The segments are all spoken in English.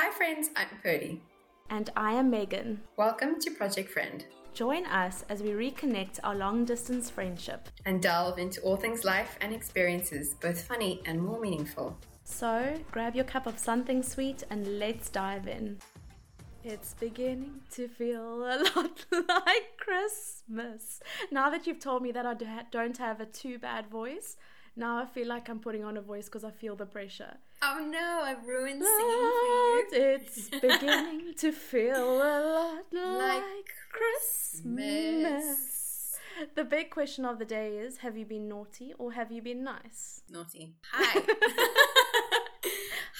Hi, friends, I'm Purdy. And I am Megan. Welcome to Project Friend. Join us as we reconnect our long distance friendship and delve into all things life and experiences, both funny and more meaningful. So, grab your cup of something sweet and let's dive in. It's beginning to feel a lot like Christmas. Now that you've told me that I don't have a too bad voice, now I feel like I'm putting on a voice because I feel the pressure. Oh no, I've ruined singing. It's beginning to feel a lot like, like Christmas. Christmas. The big question of the day is have you been naughty or have you been nice? Naughty. Hi.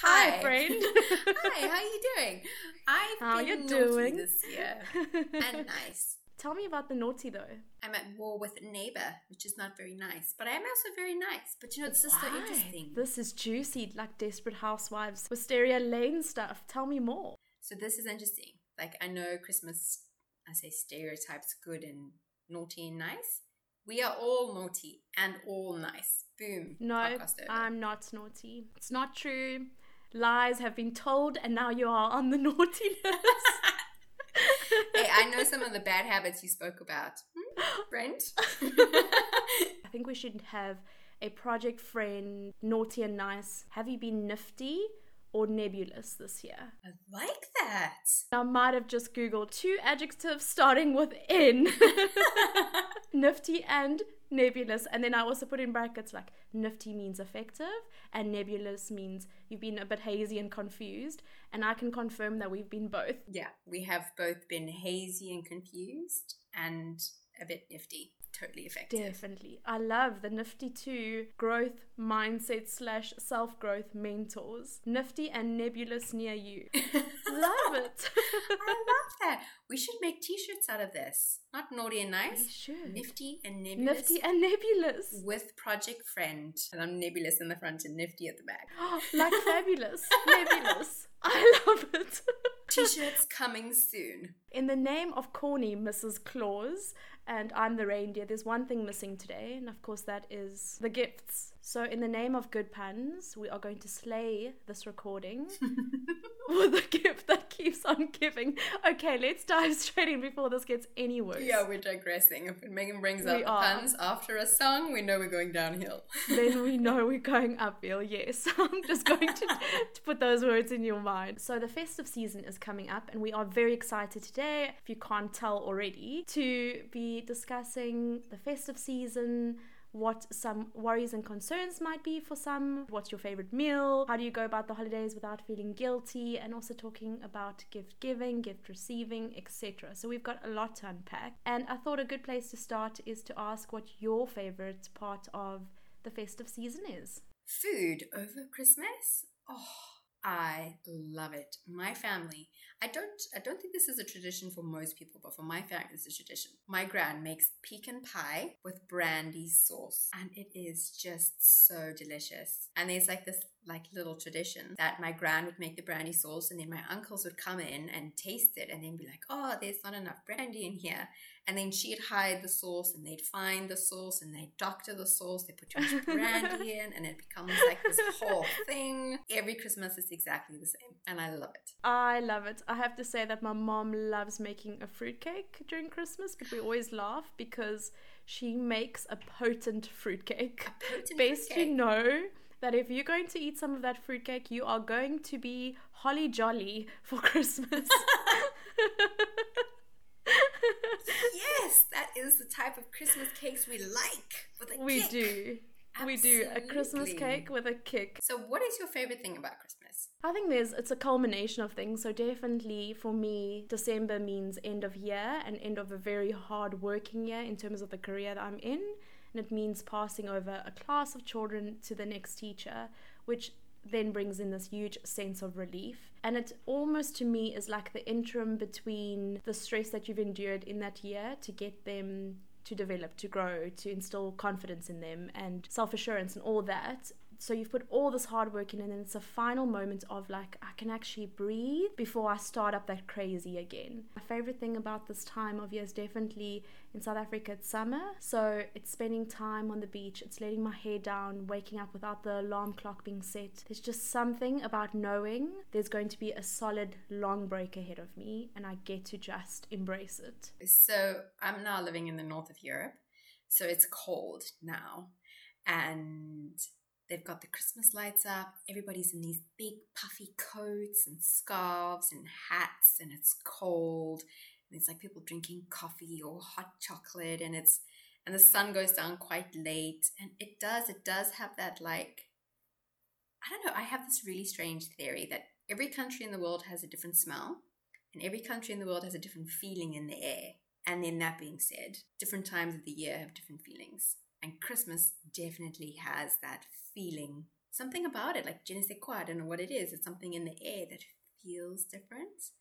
Hi. Hi, friend. Hi, how are you doing? I've how been you naughty doing? this year and nice. Tell me about the naughty though. I'm at war with a neighbor, which is not very nice. But I am also very nice. But you know, it's just Why? so interesting. This is juicy, like Desperate Housewives, Wisteria Lane stuff. Tell me more. So this is interesting. Like I know Christmas, I say stereotypes, good and naughty and nice. We are all naughty and all nice. Boom. No, I'm not naughty. It's not true. Lies have been told, and now you are on the naughty list. hey, I know some of the bad habits you spoke about. Hmm? Brent? I think we should have a project friend, naughty and nice. Have you been nifty or nebulous this year? I like that. I might have just Googled two adjectives starting with N nifty and nebulous. And then I also put in brackets like nifty means effective and nebulous means you've been a bit hazy and confused. And I can confirm that we've been both. Yeah, we have both been hazy and confused and a bit nifty totally effective. Definitely. I love the Nifty 2 growth mindset slash self growth mentors. Nifty and nebulous near you. love it. I love that. We should make t shirts out of this. Not naughty and nice. We should. Nifty and nebulous. Nifty and nebulous. With Project Friend. And I'm nebulous in the front and nifty at the back. like fabulous. nebulous. I love it. T shirts coming soon. In the name of corny Mrs. Claus, and I'm the reindeer, there's one thing missing today, and of course, that is the gifts. So, in the name of good puns, we are going to slay this recording with a gift that keeps on giving. Okay, let's dive straight in before this gets any worse. Yeah, we're digressing. If Megan brings we up are. puns after a song, we know we're going downhill. then we know we're going uphill, yes. I'm just going to, to put those words in your mind. So, the festive season is coming up, and we are very excited today, if you can't tell already, to be discussing the festive season what some worries and concerns might be for some, what's your favorite meal, how do you go about the holidays without feeling guilty, and also talking about gift giving, gift receiving, etc. So we've got a lot to unpack. And I thought a good place to start is to ask what your favorite part of the festive season is. Food over Christmas? Oh, I love it. My family I don't I don't think this is a tradition for most people, but for my family it's a tradition. My gran makes pecan pie with brandy sauce and it is just so delicious. And there's like this like little tradition that my gran would make the brandy sauce and then my uncles would come in and taste it and then be like, "Oh, there's not enough brandy in here." And then she'd hide the sauce and they'd find the sauce and they'd doctor the sauce. They put too much brandy in and it becomes like this whole thing. Every Christmas is exactly the same. And I love it. I love it. I have to say that my mom loves making a fruitcake during Christmas, but we always laugh because she makes a potent fruitcake. A potent Best fruitcake. you know that if you're going to eat some of that fruitcake, you are going to be holly jolly for Christmas. yes, that is the type of Christmas cakes we like. we kick. do. Absolutely. We do a Christmas cake with a kick. So, what is your favorite thing about Christmas? I think there's it's a culmination of things. So definitely for me, December means end of year and end of a very hard working year in terms of the career that I'm in, and it means passing over a class of children to the next teacher, which then brings in this huge sense of relief. And it almost to me is like the interim between the stress that you've endured in that year to get them to develop, to grow, to instill confidence in them and self assurance and all that So you've put all this hard work in, and then it's a final moment of like, I can actually breathe before I start up that crazy again. My favorite thing about this time of year is definitely in South Africa, it's summer. So it's spending time on the beach, it's letting my hair down, waking up without the alarm clock being set. There's just something about knowing there's going to be a solid long break ahead of me, and I get to just embrace it. So I'm now living in the north of Europe. So it's cold now. And they've got the Christmas lights up. Everybody's in these big puffy coats and scarves and hats, and it's cold. And it's like people drinking coffee or hot chocolate, and it's and the sun goes down quite late. And it does, it does have that like I don't know, I have this really strange theory that every country in the world has a different smell, and every country in the world has a different feeling in the air. And then that being said, different times of the year have different feelings. And Christmas definitely has that feeling. Something about it, like je ne sais quoi, I don't know what it is. It's something in the air that feels different,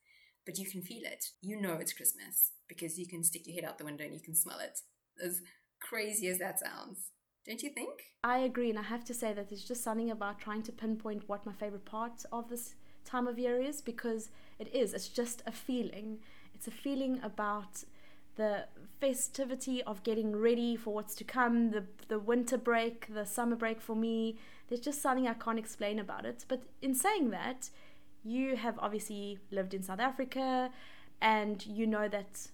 but you can feel it. You know it's Christmas because you can stick your head out the window and you can smell it. As crazy as that sounds. Don't you think? I agree, and I have to say that there's just something about trying to pinpoint what my favorite part of this time of year is because it is. It's just a feeling. It's a feeling about the festivity of getting ready for what's to come, the the winter break, the summer break for me. There's just something I can't explain about it. But in saying that, you have obviously lived in South Africa and you know that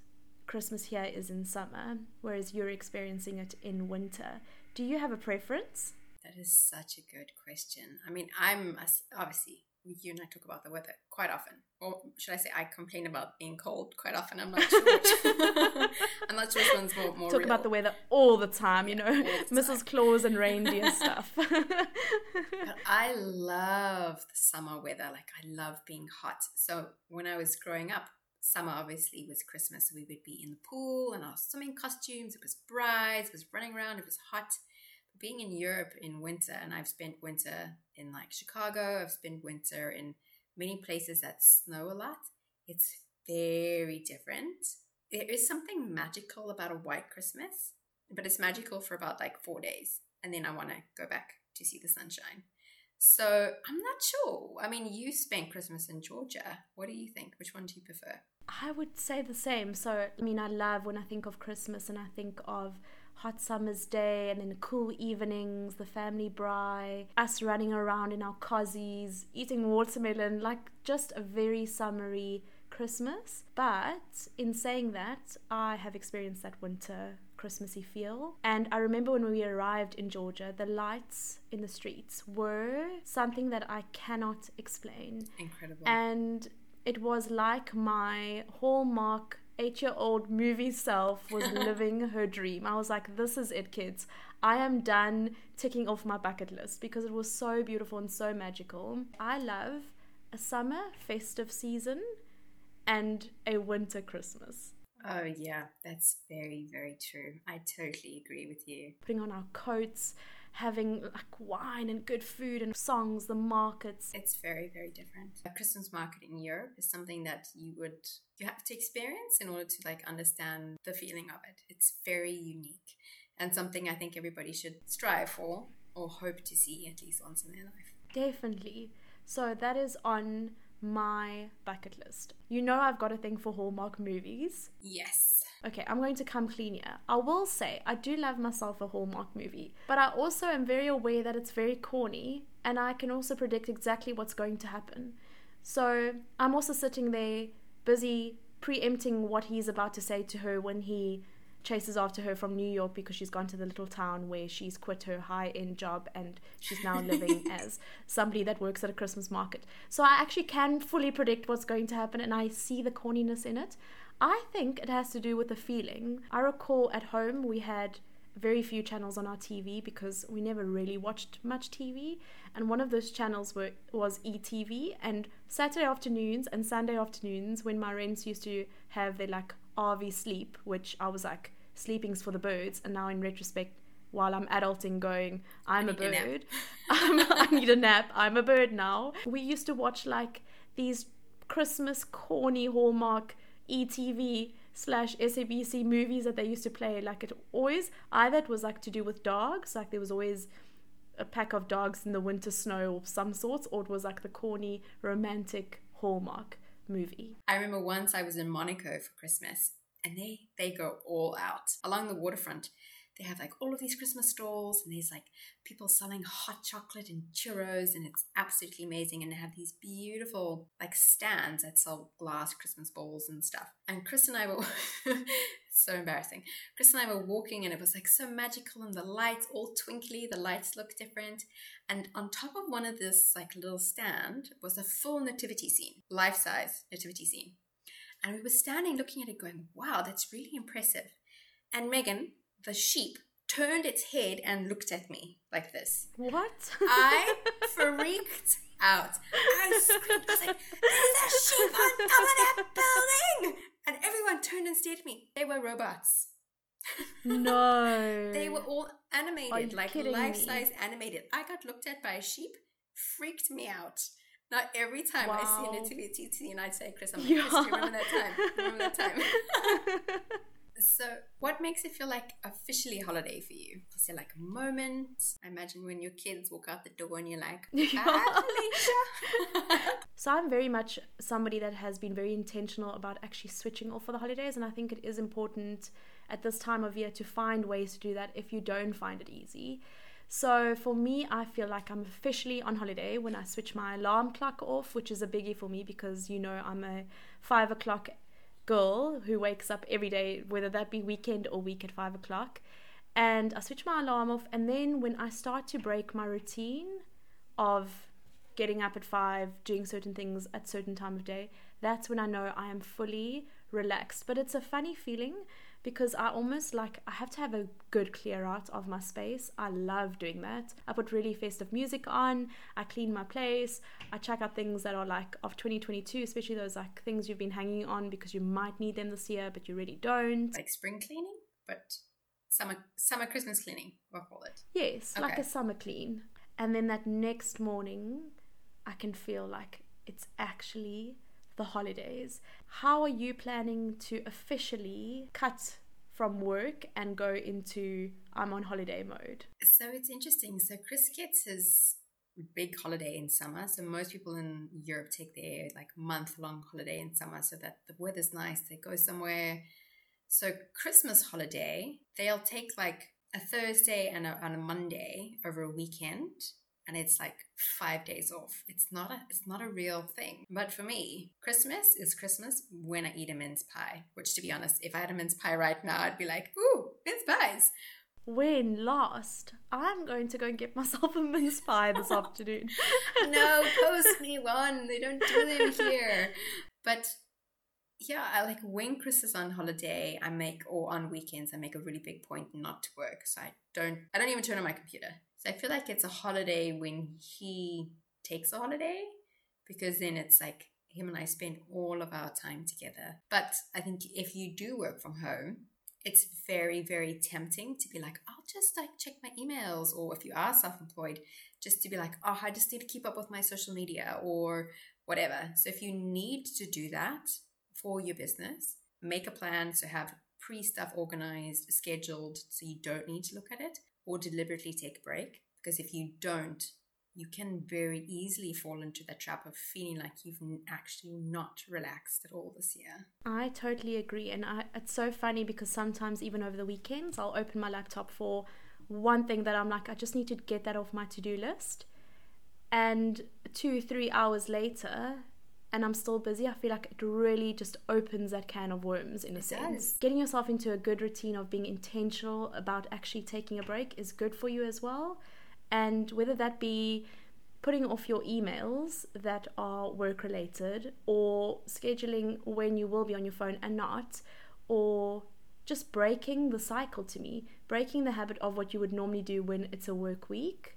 Christmas here is in summer, whereas you're experiencing it in winter. Do you have a preference? That is such a good question. I mean, I'm obviously you and I talk about the weather quite often. Or should I say I complain about being cold quite often. I'm not sure which I'm not sure which one's more, more Talk real. about the weather all the time, you know, Mrs. Claus and reindeer stuff. but I love the summer weather. Like I love being hot. So when I was growing up, summer obviously was Christmas. So we would be in the pool and our swimming costumes. It was bright, it was running around, it was hot being in Europe in winter, and I've spent winter in like Chicago, I've spent winter in many places that snow a lot. It's very different. There is something magical about a white Christmas, but it's magical for about like four days. And then I want to go back to see the sunshine. So I'm not sure. I mean, you spent Christmas in Georgia. What do you think? Which one do you prefer? I would say the same. So, I mean, I love when I think of Christmas and I think of hot summer's day and then cool evenings, the family braai, us running around in our cozies, eating watermelon, like just a very summery Christmas. But in saying that, I have experienced that winter Christmassy feel. And I remember when we arrived in Georgia, the lights in the streets were something that I cannot explain. Incredible. And it was like my Hallmark eight year old movie self was living her dream. I was like, this is it, kids. I am done ticking off my bucket list because it was so beautiful and so magical. I love a summer festive season and a winter Christmas. Oh, yeah, that's very, very true. I totally agree with you. Putting on our coats, having like wine and good food and songs, the markets. It's very, very different. A Christmas market in Europe is something that you would you have to experience in order to like understand the feeling of it. It's very unique and something I think everybody should strive for or hope to see at least once in their life. Definitely. So that is on my bucket list. You know I've got a thing for Hallmark movies. Yes. Okay, I'm going to come clean here. I will say I do love myself a Hallmark movie, but I also am very aware that it's very corny and I can also predict exactly what's going to happen. So I'm also sitting there busy preempting what he's about to say to her when he chases after her from New York because she's gone to the little town where she's quit her high end job and she's now living as somebody that works at a Christmas market. So I actually can fully predict what's going to happen and I see the corniness in it. I think it has to do with the feeling. I recall at home we had very few channels on our TV because we never really watched much TV. And one of those channels were, was ETV. And Saturday afternoons and Sunday afternoons, when my rents used to have their like RV sleep, which I was like, sleeping's for the birds. And now in retrospect, while I'm adulting, going, I'm a bird. I need a nap. I'm a bird now. We used to watch like these Christmas corny Hallmark ETV slash SABC movies that they used to play. Like it always either it was like to do with dogs, like there was always a pack of dogs in the winter snow of some sorts, or it was like the corny romantic Hallmark movie. I remember once I was in Monaco for Christmas and they they go all out along the waterfront they have like all of these Christmas stalls and there's like people selling hot chocolate and churros and it's absolutely amazing and they have these beautiful like stands that sell glass Christmas balls and stuff. And Chris and I were so embarrassing. Chris and I were walking and it was like so magical and the lights all twinkly, the lights look different. And on top of one of this like little stand was a full nativity scene, life size nativity scene. And we were standing looking at it going, wow, that's really impressive. And Megan, the sheep turned its head and looked at me like this. What? I freaked out. I screamed. I was like, "There's a sheep on top of that building!" And everyone turned and stared at me. They were robots. No. they were all animated, like life size animated. I got looked at by a sheep. Freaked me out. Now every time I see Wow. nativity scene, I'd say, "Chris, I'm like, Yeah. Chris, remember that time? Remember that time?" So, what makes it feel like officially a holiday for you? Is there like a moment? I imagine when your kids walk out the door and you're like. So I'm very much somebody that has been very intentional about actually switching off for the holidays, and I think it is important at this time of year to find ways to do that if you don't find it easy. So for me, I feel like I'm officially on holiday when I switch my alarm clock off, which is a biggie for me because you know I'm a five o'clock girl who wakes up every day, whether that be weekend or week at five o'clock. And I switch my alarm off, and then when I start to break my routine of getting up at five, doing certain things at certain time of day, that's when I know I am fully relaxed. But it's a funny feeling because I almost like I have to have a good clear out of my space. I love doing that. I put really festive music on, I clean my place, I check out things that are like of 2022, especially those like things you've been hanging on because you might need them this year, but you really don't. like spring cleaning, but summer summer Christmas cleaning. We'll call it. Yes, like a summer clean. And then that next morning, I can feel like it's actually the holidays. How are you planning to officially cut from work and go into I'm on holiday mode? So it's interesting. So Chris gets his big holiday in summer. So most people in Europe take their like month long holiday in summer so that the weather's nice. They go somewhere. So Christmas holiday, they'll take like a Thursday and a, and a Monday over a weekend. And it's like five days off. It's not a it's not a real thing. But for me, Christmas is Christmas when I eat a mince pie. Which to be honest, if I had a mince pie right now, I'd be like, ooh, mince pies. When last, I'm going to go and get myself a mince pie this afternoon. no, post me one. They don't do them here. But yeah, I like when Chris is on holiday, I make or on weekends, I make a really big point not to work. So I don't I don't even turn on my computer. So I feel like it's a holiday when he takes a holiday because then it's like him and I spend all of our time together. But I think if you do work from home, it's very, very tempting to be like, I'll just like check my emails, or if you are self employed, just to be like, oh, I just need to keep up with my social media or whatever. So if you need to do that for your business, make a plan. So have pre stuff organized, scheduled, so you don't need to look at it, or deliberately take a break. Because if you don't, you can very easily fall into the trap of feeling like you've actually not relaxed at all this year. I totally agree. And I, it's so funny because sometimes, even over the weekends, I'll open my laptop for one thing that I'm like, I just need to get that off my to do list. And two, three hours later, and I'm still busy, I feel like it really just opens that can of worms in a It sense. does. Getting yourself into a good routine of being intentional about actually taking a break is good for you as well. And whether that be putting off your emails that are work related or scheduling when you will be on your phone and not or just breaking the cycle to me breaking the habit of what you would normally do when it's a work week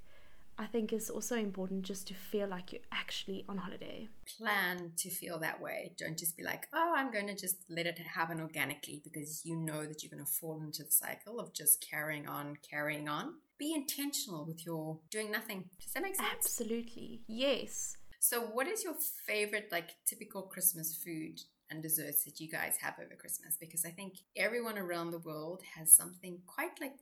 i think is also important just to feel like you're actually on holiday Plan to feel that way. Don't just be like, oh, I'm going to just let it happen organically because you know that you're going to fall into the cycle of just carrying on, carrying on. Be intentional with your doing nothing. Does that make sense? absolutely yes So, what is your favorite, like, typical Christmas food and desserts that you guys have over Christmas? Because I think everyone around the world has something quite like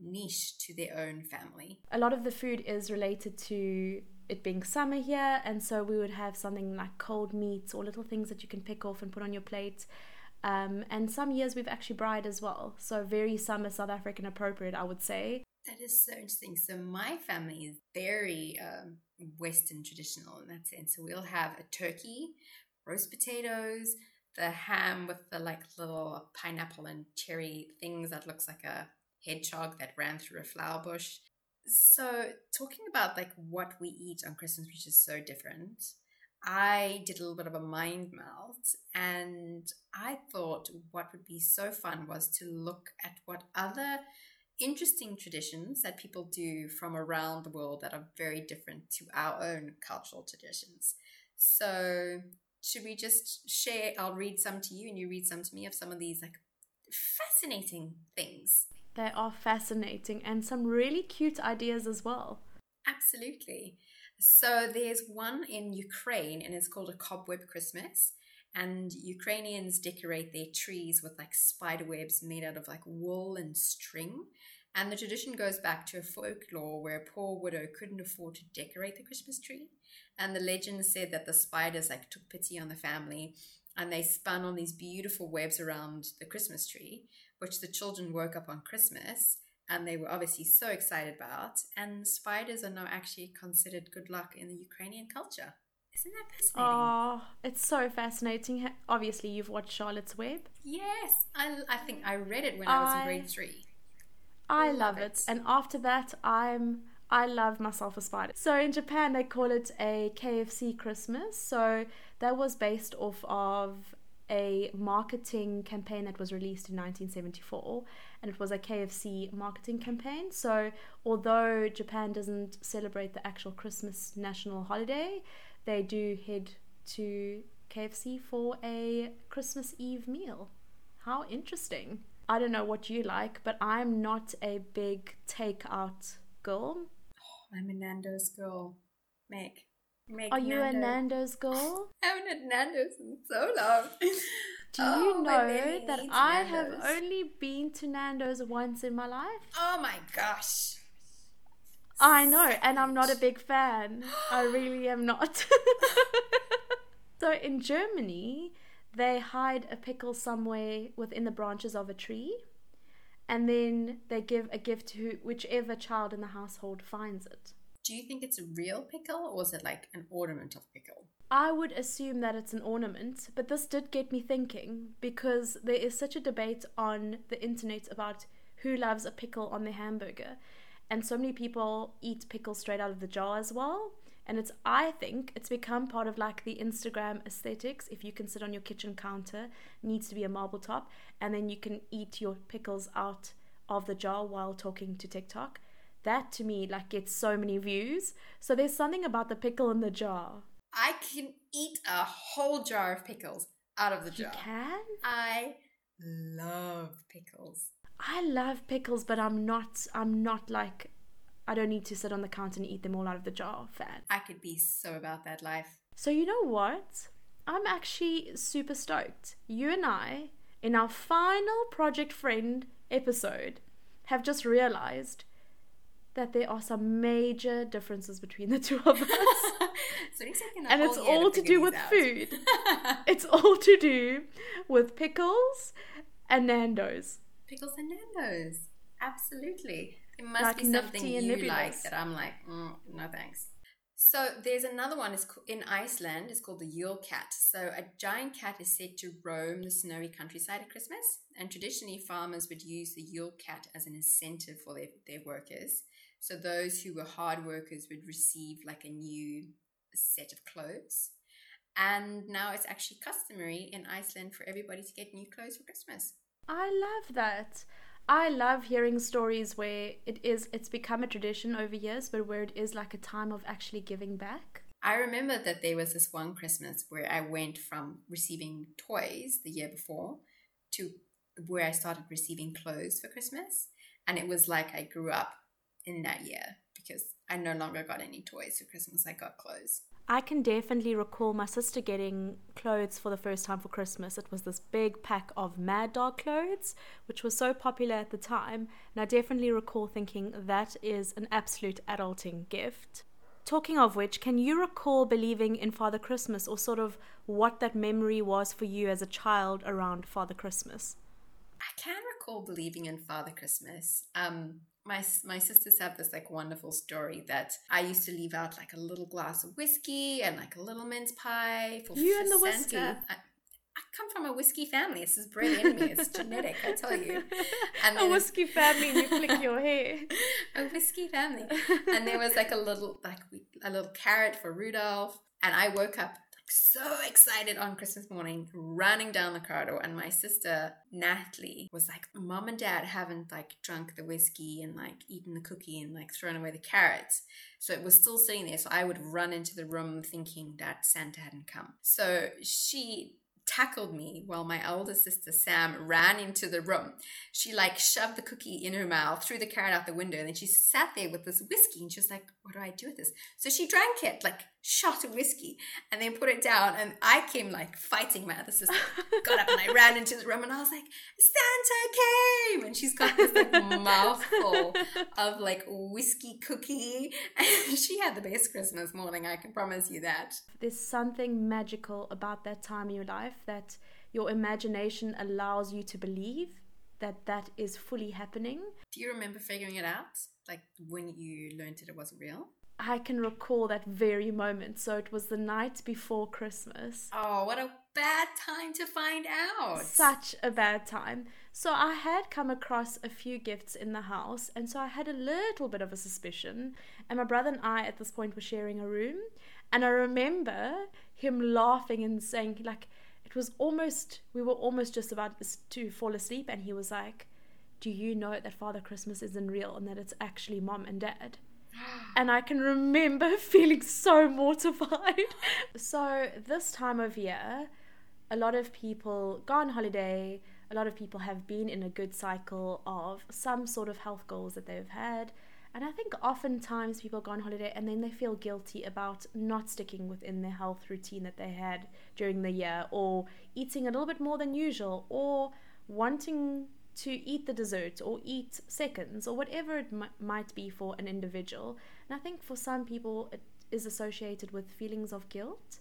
niche to their own family. A lot of the food is related to it being summer here, and so we would have something like cold meats or little things that you can pick off and put on your plate. Um, and some years we've actually braaied as well, so very summer South African appropriate, I would say. That is so interesting. So my family is very um, Western traditional in that sense. So we'll have a turkey, roast potatoes, the ham with the like little pineapple and cherry things that looks like a hedgehog that ran through a flower bush. So talking about like what we eat on Christmas, which is so different. I did a little bit of a mind melt and I thought what would be so fun was to look at what other interesting traditions that people do from around the world that are very different to our own cultural traditions. So, should we just share? I'll read some to you and you read some to me of some of these like fascinating things. They are fascinating and some really cute ideas as well. Absolutely. So, there's one in Ukraine and it's called a cobweb Christmas and Ukrainians decorate their trees with like spider webs made out of like wool and string. And the tradition goes back to a folklore where a poor widow couldn't afford to decorate the Christmas tree. And the legend said that the spiders like took pity on the family and they spun on these beautiful webs around the Christmas tree, which the children woke up on Christmas and they were obviously so excited about. And spiders are now actually considered good luck in the Ukrainian culture. Isn't that fascinating? Oh, it's so fascinating. Obviously, you've watched Charlotte's Web. Yes, I, I think I read it when I, I was in grade three. I love, love it. it. And after that, I'm I love myself a spider. So in Japan, they call it a KFC Christmas. So that was based off of a marketing campaign that was released in 1974 and it was a KFC marketing campaign. So although Japan doesn't celebrate the actual Christmas national holiday, they do head to KFC for a Christmas Eve meal. How interesting. I don't know what you like, but I'm not a big takeout girl. Oh, I'm a Nando's girl. Meg. Meg Are you Nando. a Nando's girl? I haven't had Nando's in so long. Do oh, you know that I Nando's. have only been to Nando's once in my life? Oh my gosh. I know, and I'm not a big fan. I really am not. so in Germany, they hide a pickle somewhere within the branches of a tree and then they give a gift to whichever child in the household finds it. Do you think it's a real pickle or is it like an ornament of pickle? I would assume that it's an ornament, but this did get me thinking because there is such a debate on the internet about who loves a pickle on their hamburger. And so many people eat pickles straight out of the jar as well and it's i think it's become part of like the instagram aesthetics if you can sit on your kitchen counter needs to be a marble top and then you can eat your pickles out of the jar while talking to tiktok that to me like gets so many views so there's something about the pickle in the jar i can eat a whole jar of pickles out of the jar you can i love pickles i love pickles but i'm not i'm not like I don't need to sit on the counter and eat them all out of the jar fan. I could be so about that life. So, you know what? I'm actually super stoked. You and I, in our final Project Friend episode, have just realized that there are some major differences between the two of us. so and it's all to, to do with out. food. it's all to do with pickles and Nando's. Pickles and Nando's. Absolutely. It must like be something you nebulous. like that I'm like, mm, no thanks. So there's another one is in Iceland. It's called the Yule Cat. So a giant cat is said to roam the snowy countryside at Christmas, and traditionally farmers would use the Yule Cat as an incentive for their, their workers. So those who were hard workers would receive like a new set of clothes. And now it's actually customary in Iceland for everybody to get new clothes for Christmas. I love that. I love hearing stories where it is it's become a tradition over years, but where it is like a time of actually giving back. I remember that there was this one Christmas where I went from receiving toys the year before to where I started receiving clothes for Christmas. And it was like I grew up in that year because I no longer got any toys for Christmas. I got clothes. I can definitely recall my sister getting clothes for the first time for Christmas. It was this big pack of Mad Dog clothes, which was so popular at the time. And I definitely recall thinking that is an absolute adulting gift. Talking of which, can you recall believing in Father Christmas or sort of what that memory was for you as a child around Father Christmas? I can recall believing in Father Christmas. Um, my my sisters have this like wonderful story that I used to leave out like a little glass of whiskey and like a little mince pie for you for and the Santa. whiskey. I, I come from a whiskey family. This is brilliant me. It's genetic, I tell you. And a whiskey family, and you flick your hair. a whiskey family. And there was like a little like a little carrot for Rudolph. And I woke up so excited on Christmas morning, running down the corridor. And my sister Natalie was like, "Mom and Dad haven't like drunk the whiskey and like eaten the cookie and like thrown away the carrots." So it was still sitting there. So I would run into the room thinking that Santa hadn't come. So she tackled me while my older sister Sam ran into the room. She like shoved the cookie in her mouth, threw the carrot out the window, and then she sat there with this whiskey and she was like, What do I do with this? So she drank it, like shot of whiskey, and then put it down. And I came like fighting my other sister. Got up and I ran into the room and I was like, Santa came! And she's got this like mouthful of like whiskey cookie. And she had the best Christmas morning, I can promise you that. There's something magical about that time in your life that your imagination allows you to believe that that is fully happening. Do you remember figuring it out? Like when you learned that it wasn't real? I can recall that very moment. So it was the night before Christmas. Oh, what a bad time to find out. Such a bad time. So I had come across a few gifts in the house, and so I had a little bit of a suspicion. And my brother and I at this point were sharing a room, and I remember him laughing and saying, like, it was almost, we were almost just about to fall asleep, and he was like, Do you know that Father Christmas isn't real and that it's actually mom and dad? And I can remember feeling so mortified. so, this time of year, a lot of people go on holiday, a lot of people have been in a good cycle of some sort of health goals that they've had. And I think oftentimes people go on holiday and then they feel guilty about not sticking within their health routine that they had during the year, or eating a little bit more than usual, or wanting to eat the dessert or eat seconds or whatever it mi- might be for an individual. And I think for some people it is associated with feelings of guilt.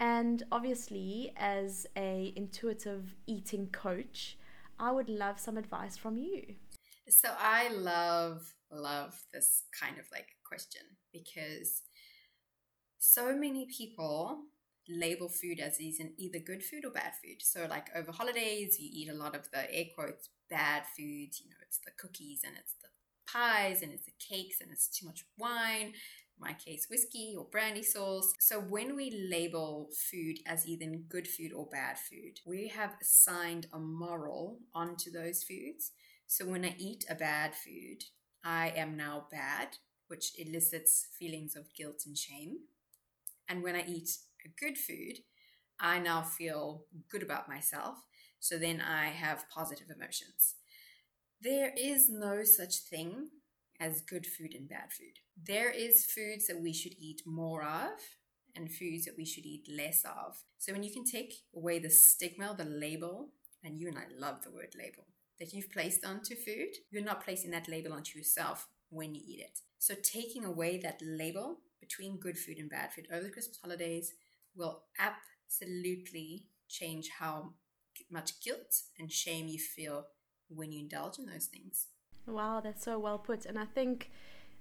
And obviously, as a intuitive eating coach, I would love some advice from you. So I love love this kind of like question because so many people label food as either good food or bad food. So like over holidays, you eat a lot of the air quotes bad foods. You know, it's the cookies and it's the pies and it's the cakes and it's too much wine. In my case, whiskey or brandy sauce. So when we label food as either good food or bad food, we have assigned a moral onto those foods. So when I eat a bad food, I am now bad, which elicits feelings of guilt and shame. And when I eat a good food, I now feel good about myself. So then I have positive emotions. There is no such thing as good food and bad food. There is foods that we should eat more of and foods that we should eat less of. So when you can take away the stigma, the label, and you and I love the word label, that you've placed onto food, you're not placing that label onto yourself when you eat it. So taking away that label between good food and bad food over the Christmas holidays will absolutely change how much guilt and shame you feel when you indulge in those things. Wow, that's so well put. And I think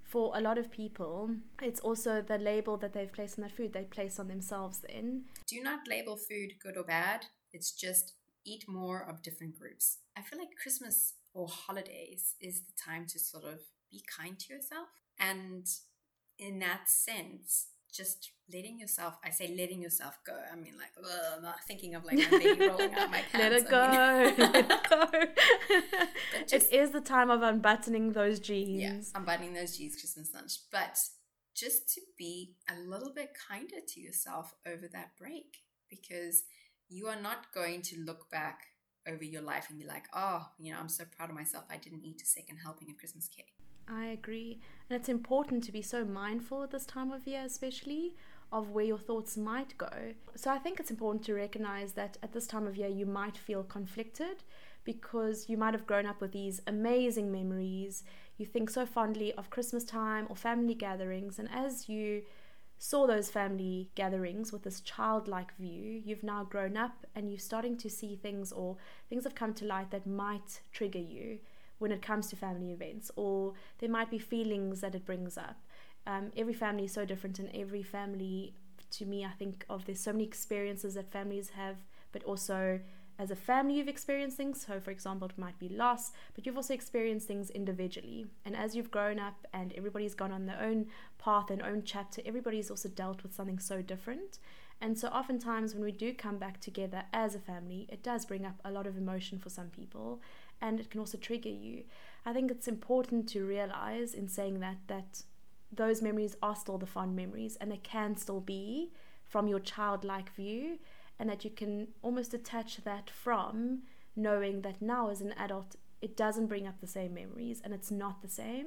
for a lot of people, it's also the label that they've placed on that food they place on themselves then. Do not label food good or bad. It's just eat more of different groups. I feel like Christmas or holidays is the time to sort of be kind to yourself. And in that sense, just letting yourself, I say letting yourself go. I mean, like, ugh, I'm not thinking of like my baby rolling out my pants. Let it I go. mean- Let it go. just- it is the time of unbuttoning those jeans. Yeah, I'm those jeans Christmas lunch. But just to be a little bit kinder to yourself over that break because you are not going to look back over your life and be like, oh, you know, I'm so proud of myself. I didn't eat a second helping of Christmas cake. I agree. And it's important to be so mindful at this time of year, especially of where your thoughts might go. So I think it's important to recognize that at this time of year you might feel conflicted because you might have grown up with these amazing memories. You think so fondly of Christmas time or family gatherings, and as you saw those family gatherings with this childlike view, you've now grown up and you're starting to see things or things have come to light that might trigger you when it comes to family events, or there might be feelings that it brings up. Um, every family is so different, and every family, to me, I think of there's so many experiences that families have, but also as a family you've experienced things. So, for example, it might be loss, but you've also experienced things individually. And as you've grown up and everybody's gone on their own path and own chapter, everybody's also dealt with something so different. And so, oftentimes, when we do come back together as a family, it does bring up a lot of emotion for some people and it can also trigger you. I think it's important to realize in saying that that those memories are still the fond memories and they can still be from your childlike view and that you can almost detach that from knowing that now as an adult it doesn't bring up the same memories and it's not the same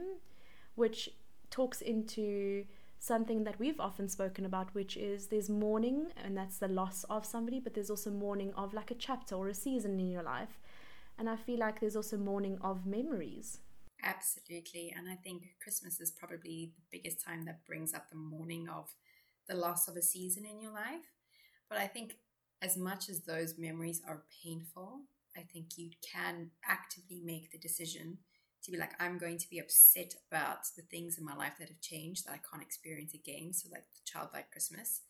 which talks into something that we've often spoken about which is there's mourning and that's the loss of somebody but there's also mourning of like a chapter or a season in your life. And i feel like there's also mourning of memories. Absolutely. And i think christmas is probably the biggest time that brings up the mourning of the loss of a season in your life. But i think as much as those memories are painful, I think you can actively make the decision to be like, I'm going to be upset about the things in my life that have changed that I can't experience again. So, like the childlike Christmas.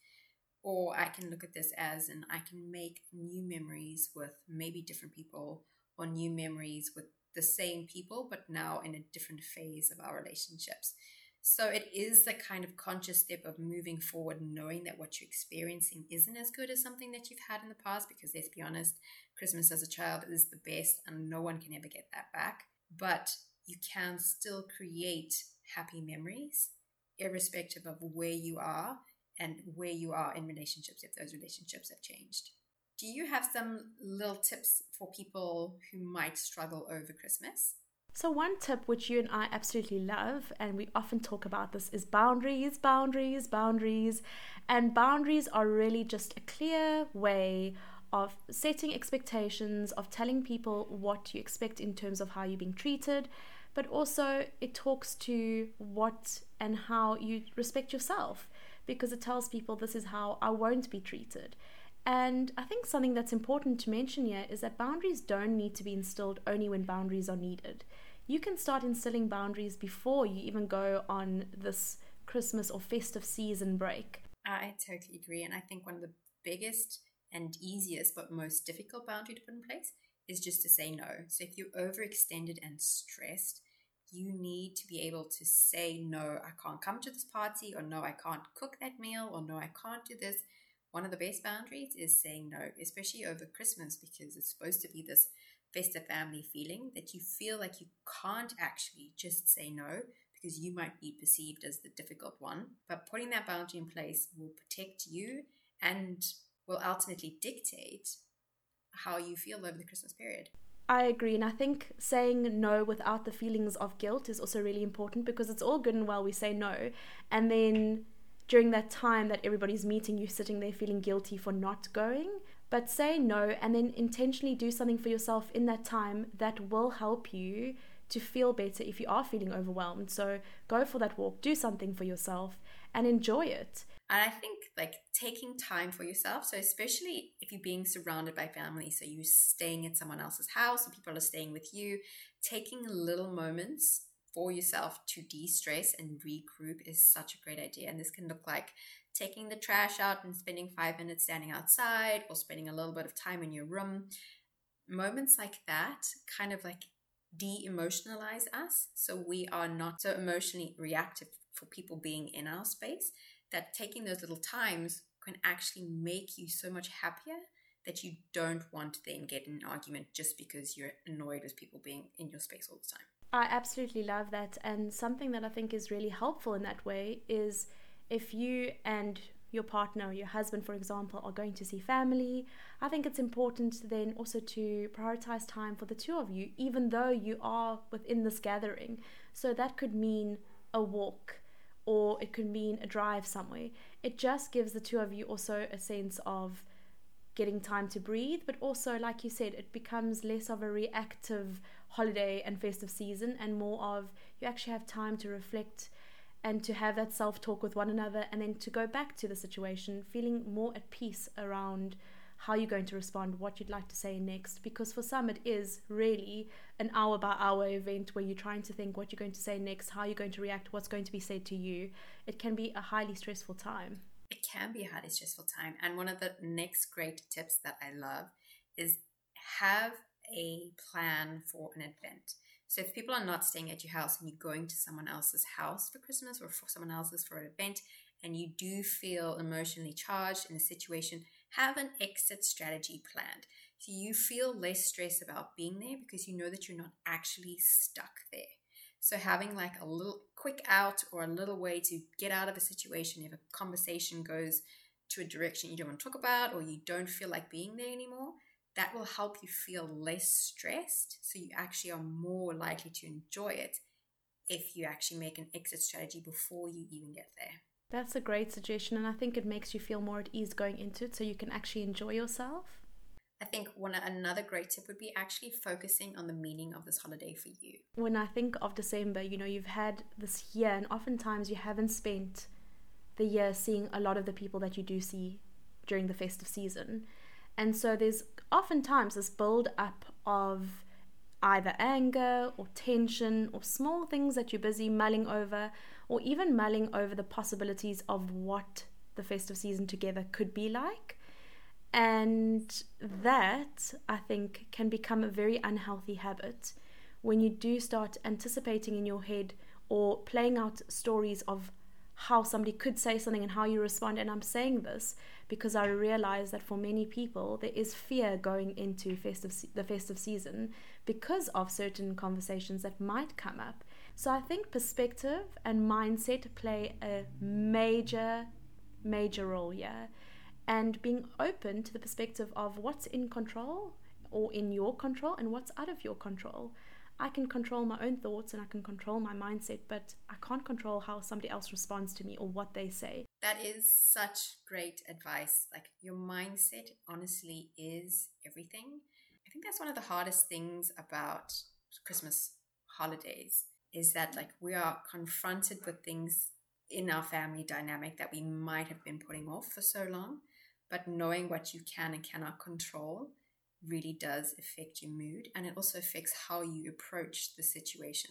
Or I can look at this as, and I can make new memories with maybe different people, or new memories with the same people, but now in a different phase of our relationships. So it is the kind of conscious step of moving forward, knowing that what you're experiencing isn't as good as something that you've had in the past, because let's be honest, Christmas as a child is the best and no one can ever get that back. But you can still create happy memories, irrespective of where you are and where you are in relationships, if those relationships have changed. Do you have some little tips for people who might struggle over Christmas? So, one tip which you and I absolutely love, and we often talk about this, is boundaries, boundaries, boundaries. And boundaries are really just a clear way of setting expectations, of telling people what you expect in terms of how you're being treated, but also it talks to what and how you respect yourself because it tells people this is how I won't be treated. And I think something that's important to mention here is that boundaries don't need to be instilled only when boundaries are needed you can start instilling boundaries before you even go on this Christmas or festive season break. I totally agree. And I think one of the biggest and easiest but most difficult boundary to put in place is just to say no. So if you're overextended and stressed, you need to be able to say no, I can't come to this party, or no, I can't cook that meal, or no, I can't do this. One of the best boundaries is saying no, especially over Christmas because it's supposed to be this festive family feeling that you feel like you can't actually just say no because you might be perceived as the difficult one. But putting that boundary in place will protect you and will ultimately dictate how you feel over the Christmas period. I agree, and I think saying no without the feelings of guilt is also really important because it's all good and well we say no, and then during that time that everybody's meeting, you're sitting there feeling guilty for not going. But say no and then intentionally do something for yourself in that time that will help you to feel better if you are feeling overwhelmed. So go for that walk, do something for yourself, and enjoy it. And I think like taking time for yourself. So especially if you're being surrounded by family, so you're staying at someone else's house or people are staying with you, taking little moments for yourself to de-stress and regroup is such a great idea. And this can look like taking the trash out and spending five minutes standing outside or spending a little bit of time in your room. Moments like that kind of like de emotionalize us. So we are not so emotionally reactive for people being in our space that taking those little times can actually make you so much happier that you don't want to then get in an argument just because you're annoyed with people being in your space all the time. I absolutely love that. And something that I think is really helpful in that way is if you and your partner your husband, for example, are going to see family, I think it's important then also to prioritize time for the two of you, even though you are within this gathering. So that could mean a walk or it could mean a drive somewhere. It just gives the two of you also a sense of getting time to breathe, but also, like you said, it becomes less of a reactive holiday and festive season and more of you actually have time to reflect and to have that self talk with one another and then to go back to the situation feeling more at peace around how you're going to respond, what you'd like to say next. Because for some, it is really an hour by hour event where you're trying to think what you're going to say next, how you're going to react, what's going to be said to you. It can be a highly stressful time. It can be a highly stressful time. And one of the next great tips that I love is have a plan for an event. So if people are not staying at your house and you're going to someone else's house for Christmas or for someone else's for an event, and you do feel emotionally charged in the situation, have an exit strategy planned. So you feel less stress about being there because you know that you're not actually stuck there. So having like a little quick out or a little way to get out of a situation if a conversation goes to a direction you don't want to talk about or you don't feel like being there anymore, that will help you feel less stressed. So you actually are more likely to enjoy it if you actually make an exit strategy before you even get there. That's a great suggestion, and I think it makes you feel more at ease going into it so you can actually enjoy yourself. I think one another great tip would be actually focusing on the meaning of this holiday for you. When I think of December, you know, you've had this year, and oftentimes you haven't spent the year seeing a lot of the people that you do see during the festive season. And so there's oftentimes this build up of either anger or tension or small things that you're busy mulling over or even mulling over the possibilities of what the festive season together could be like. And that, I think, can become a very unhealthy habit when you do start anticipating in your head or playing out stories of how somebody could say something and how you respond. And I'm saying this because I realize that for many people, there is fear going into festive the festive season because of certain conversations that might come up. So I think perspective and mindset play a major, major role here. And being open to the perspective of what's in control or in your control and what's out of your control. I can control my own thoughts and I can control my mindset, but I can't control how somebody else responds to me or what they say. That is such great advice. Like, your mindset honestly is everything. I think that's one of the hardest things about Christmas holidays is that like we are confronted with things in our family dynamic that we might have been putting off for so long but knowing what you can and cannot control really does affect your mood and it also affects how you approach the situation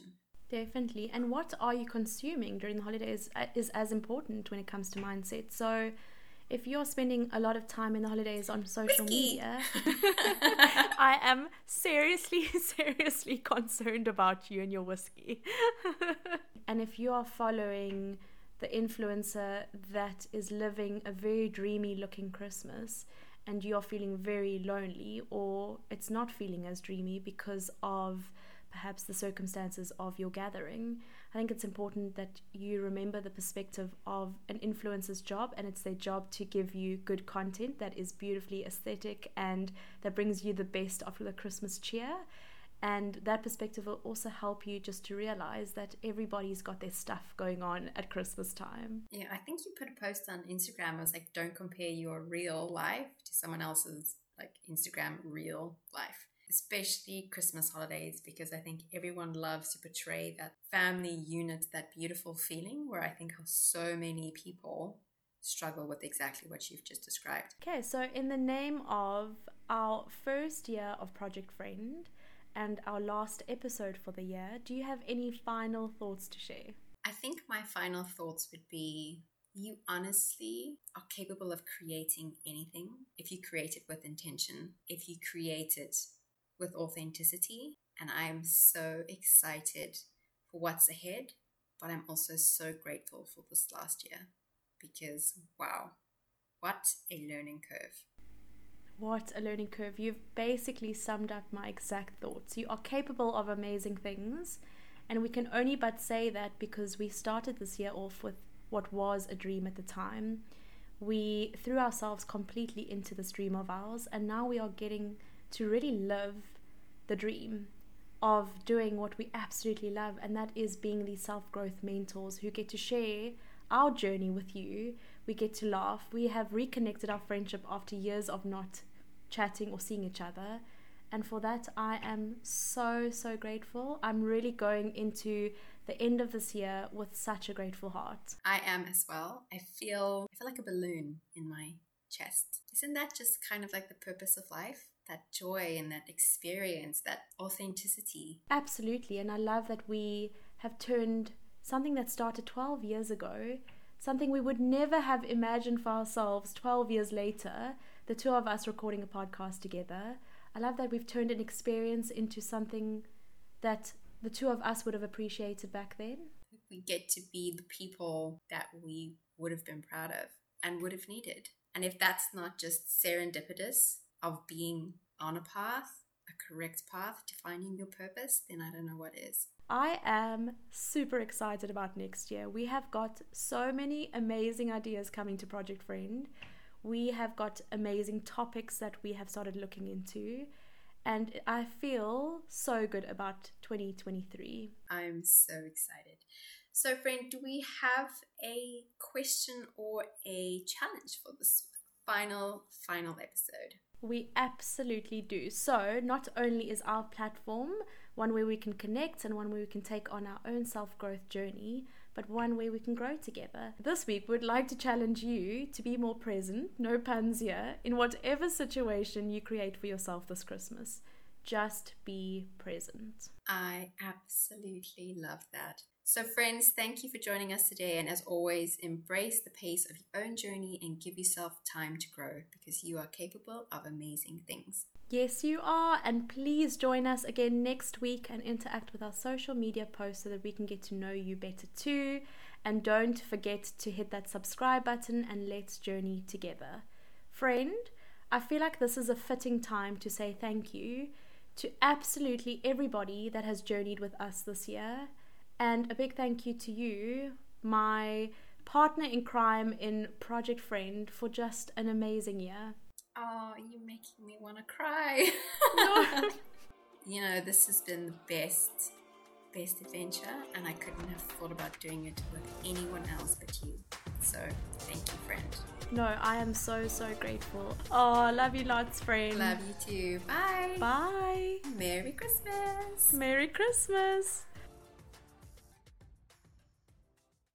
definitely and what are you consuming during the holidays uh, is as important when it comes to mindset so if you're spending a lot of time in the holidays on social Whiskey. media, I am seriously, seriously concerned about you and your whiskey. and if you are following the influencer that is living a very dreamy looking Christmas and you are feeling very lonely, or it's not feeling as dreamy because of perhaps the circumstances of your gathering, I think it's important that you remember the perspective of an influencer's job, and it's their job to give you good content that is beautifully aesthetic and that brings you the best of the Christmas cheer. And that perspective will also help you just to realize that everybody's got their stuff going on at Christmas time. Yeah, I think you put a post on Instagram. I was like, don't compare your real life to someone else's like Instagram real life especially Christmas holidays, because I think everyone loves to portray that family unit, that beautiful feeling, where I think so many people struggle with exactly what you've just described. Okay, so in the name of our first year of Project Friend and our last episode for the year, do you have any final thoughts to share? I think my final thoughts would be you honestly are capable of creating anything if you create it with intention, if you create it with authenticity. And I am so excited for what's ahead, but I'm also so grateful for this last year because, wow, what a learning curve. What a learning curve. You've basically summed up my exact thoughts. You are capable of amazing things, and we can only but say that because we started this year off with what was a dream at the time we threw ourselves completely into this dream of ours, and now we are getting to really live the dream of doing what we absolutely love, and that is being these self growth mentors who get to share our journey with you. We get to laugh. We have reconnected our friendship after years of not chatting or seeing each other. And for that, I am so, so grateful. I'm really going into the end of this year with such a grateful heart. I am as well. I feel I feel like a balloon in my chest. Isn't that just kind of like the purpose of life? That joy and that experience, that authenticity. Absolutely. And I love that we have turned something that started 12 years ago, something we would never have imagined for ourselves 12 years later, the two of us recording a podcast together. I love that we've turned an experience into something that the two of us would have appreciated back then. We get to be the people that we would have been proud of and would have needed. And if that's not just serendipitous of being on a path, a correct path to finding your purpose, then I don't know what is. I am super excited about next year. We have got so many amazing ideas coming to Project Friend. We have got amazing topics that we have started looking into and I feel so good about 2023. I'm so excited. So, friend, do we have a question or a challenge for this final, final episode? We absolutely do. So, not only is our platform one where we can connect and one where we can take on our own self growth journey, but one where we can grow together. This week, we'd like to challenge you to be more present, no puns here, in whatever situation you create for yourself this Christmas. Just be present. I absolutely love that. So, friends, thank you for joining us today. And as always, embrace the pace of your own journey and give yourself time to grow because you are capable of amazing things. Yes, you are. And please join us again next week and interact with our social media posts so that we can get to know you better too. And don't forget to hit that subscribe button and let's journey together. Friend, I feel like this is a fitting time to say thank you to absolutely everybody that has journeyed with us this year. And a big thank you to you, my partner in crime in Project Friend, for just an amazing year. Oh, you're making me want to cry. you know, this has been the best, best adventure, and I couldn't have thought about doing it with anyone else but you. So, thank you, friend. No, I am so, so grateful. Oh, love you lots, friend. Love you too. Bye. Bye. Merry Christmas. Merry Christmas.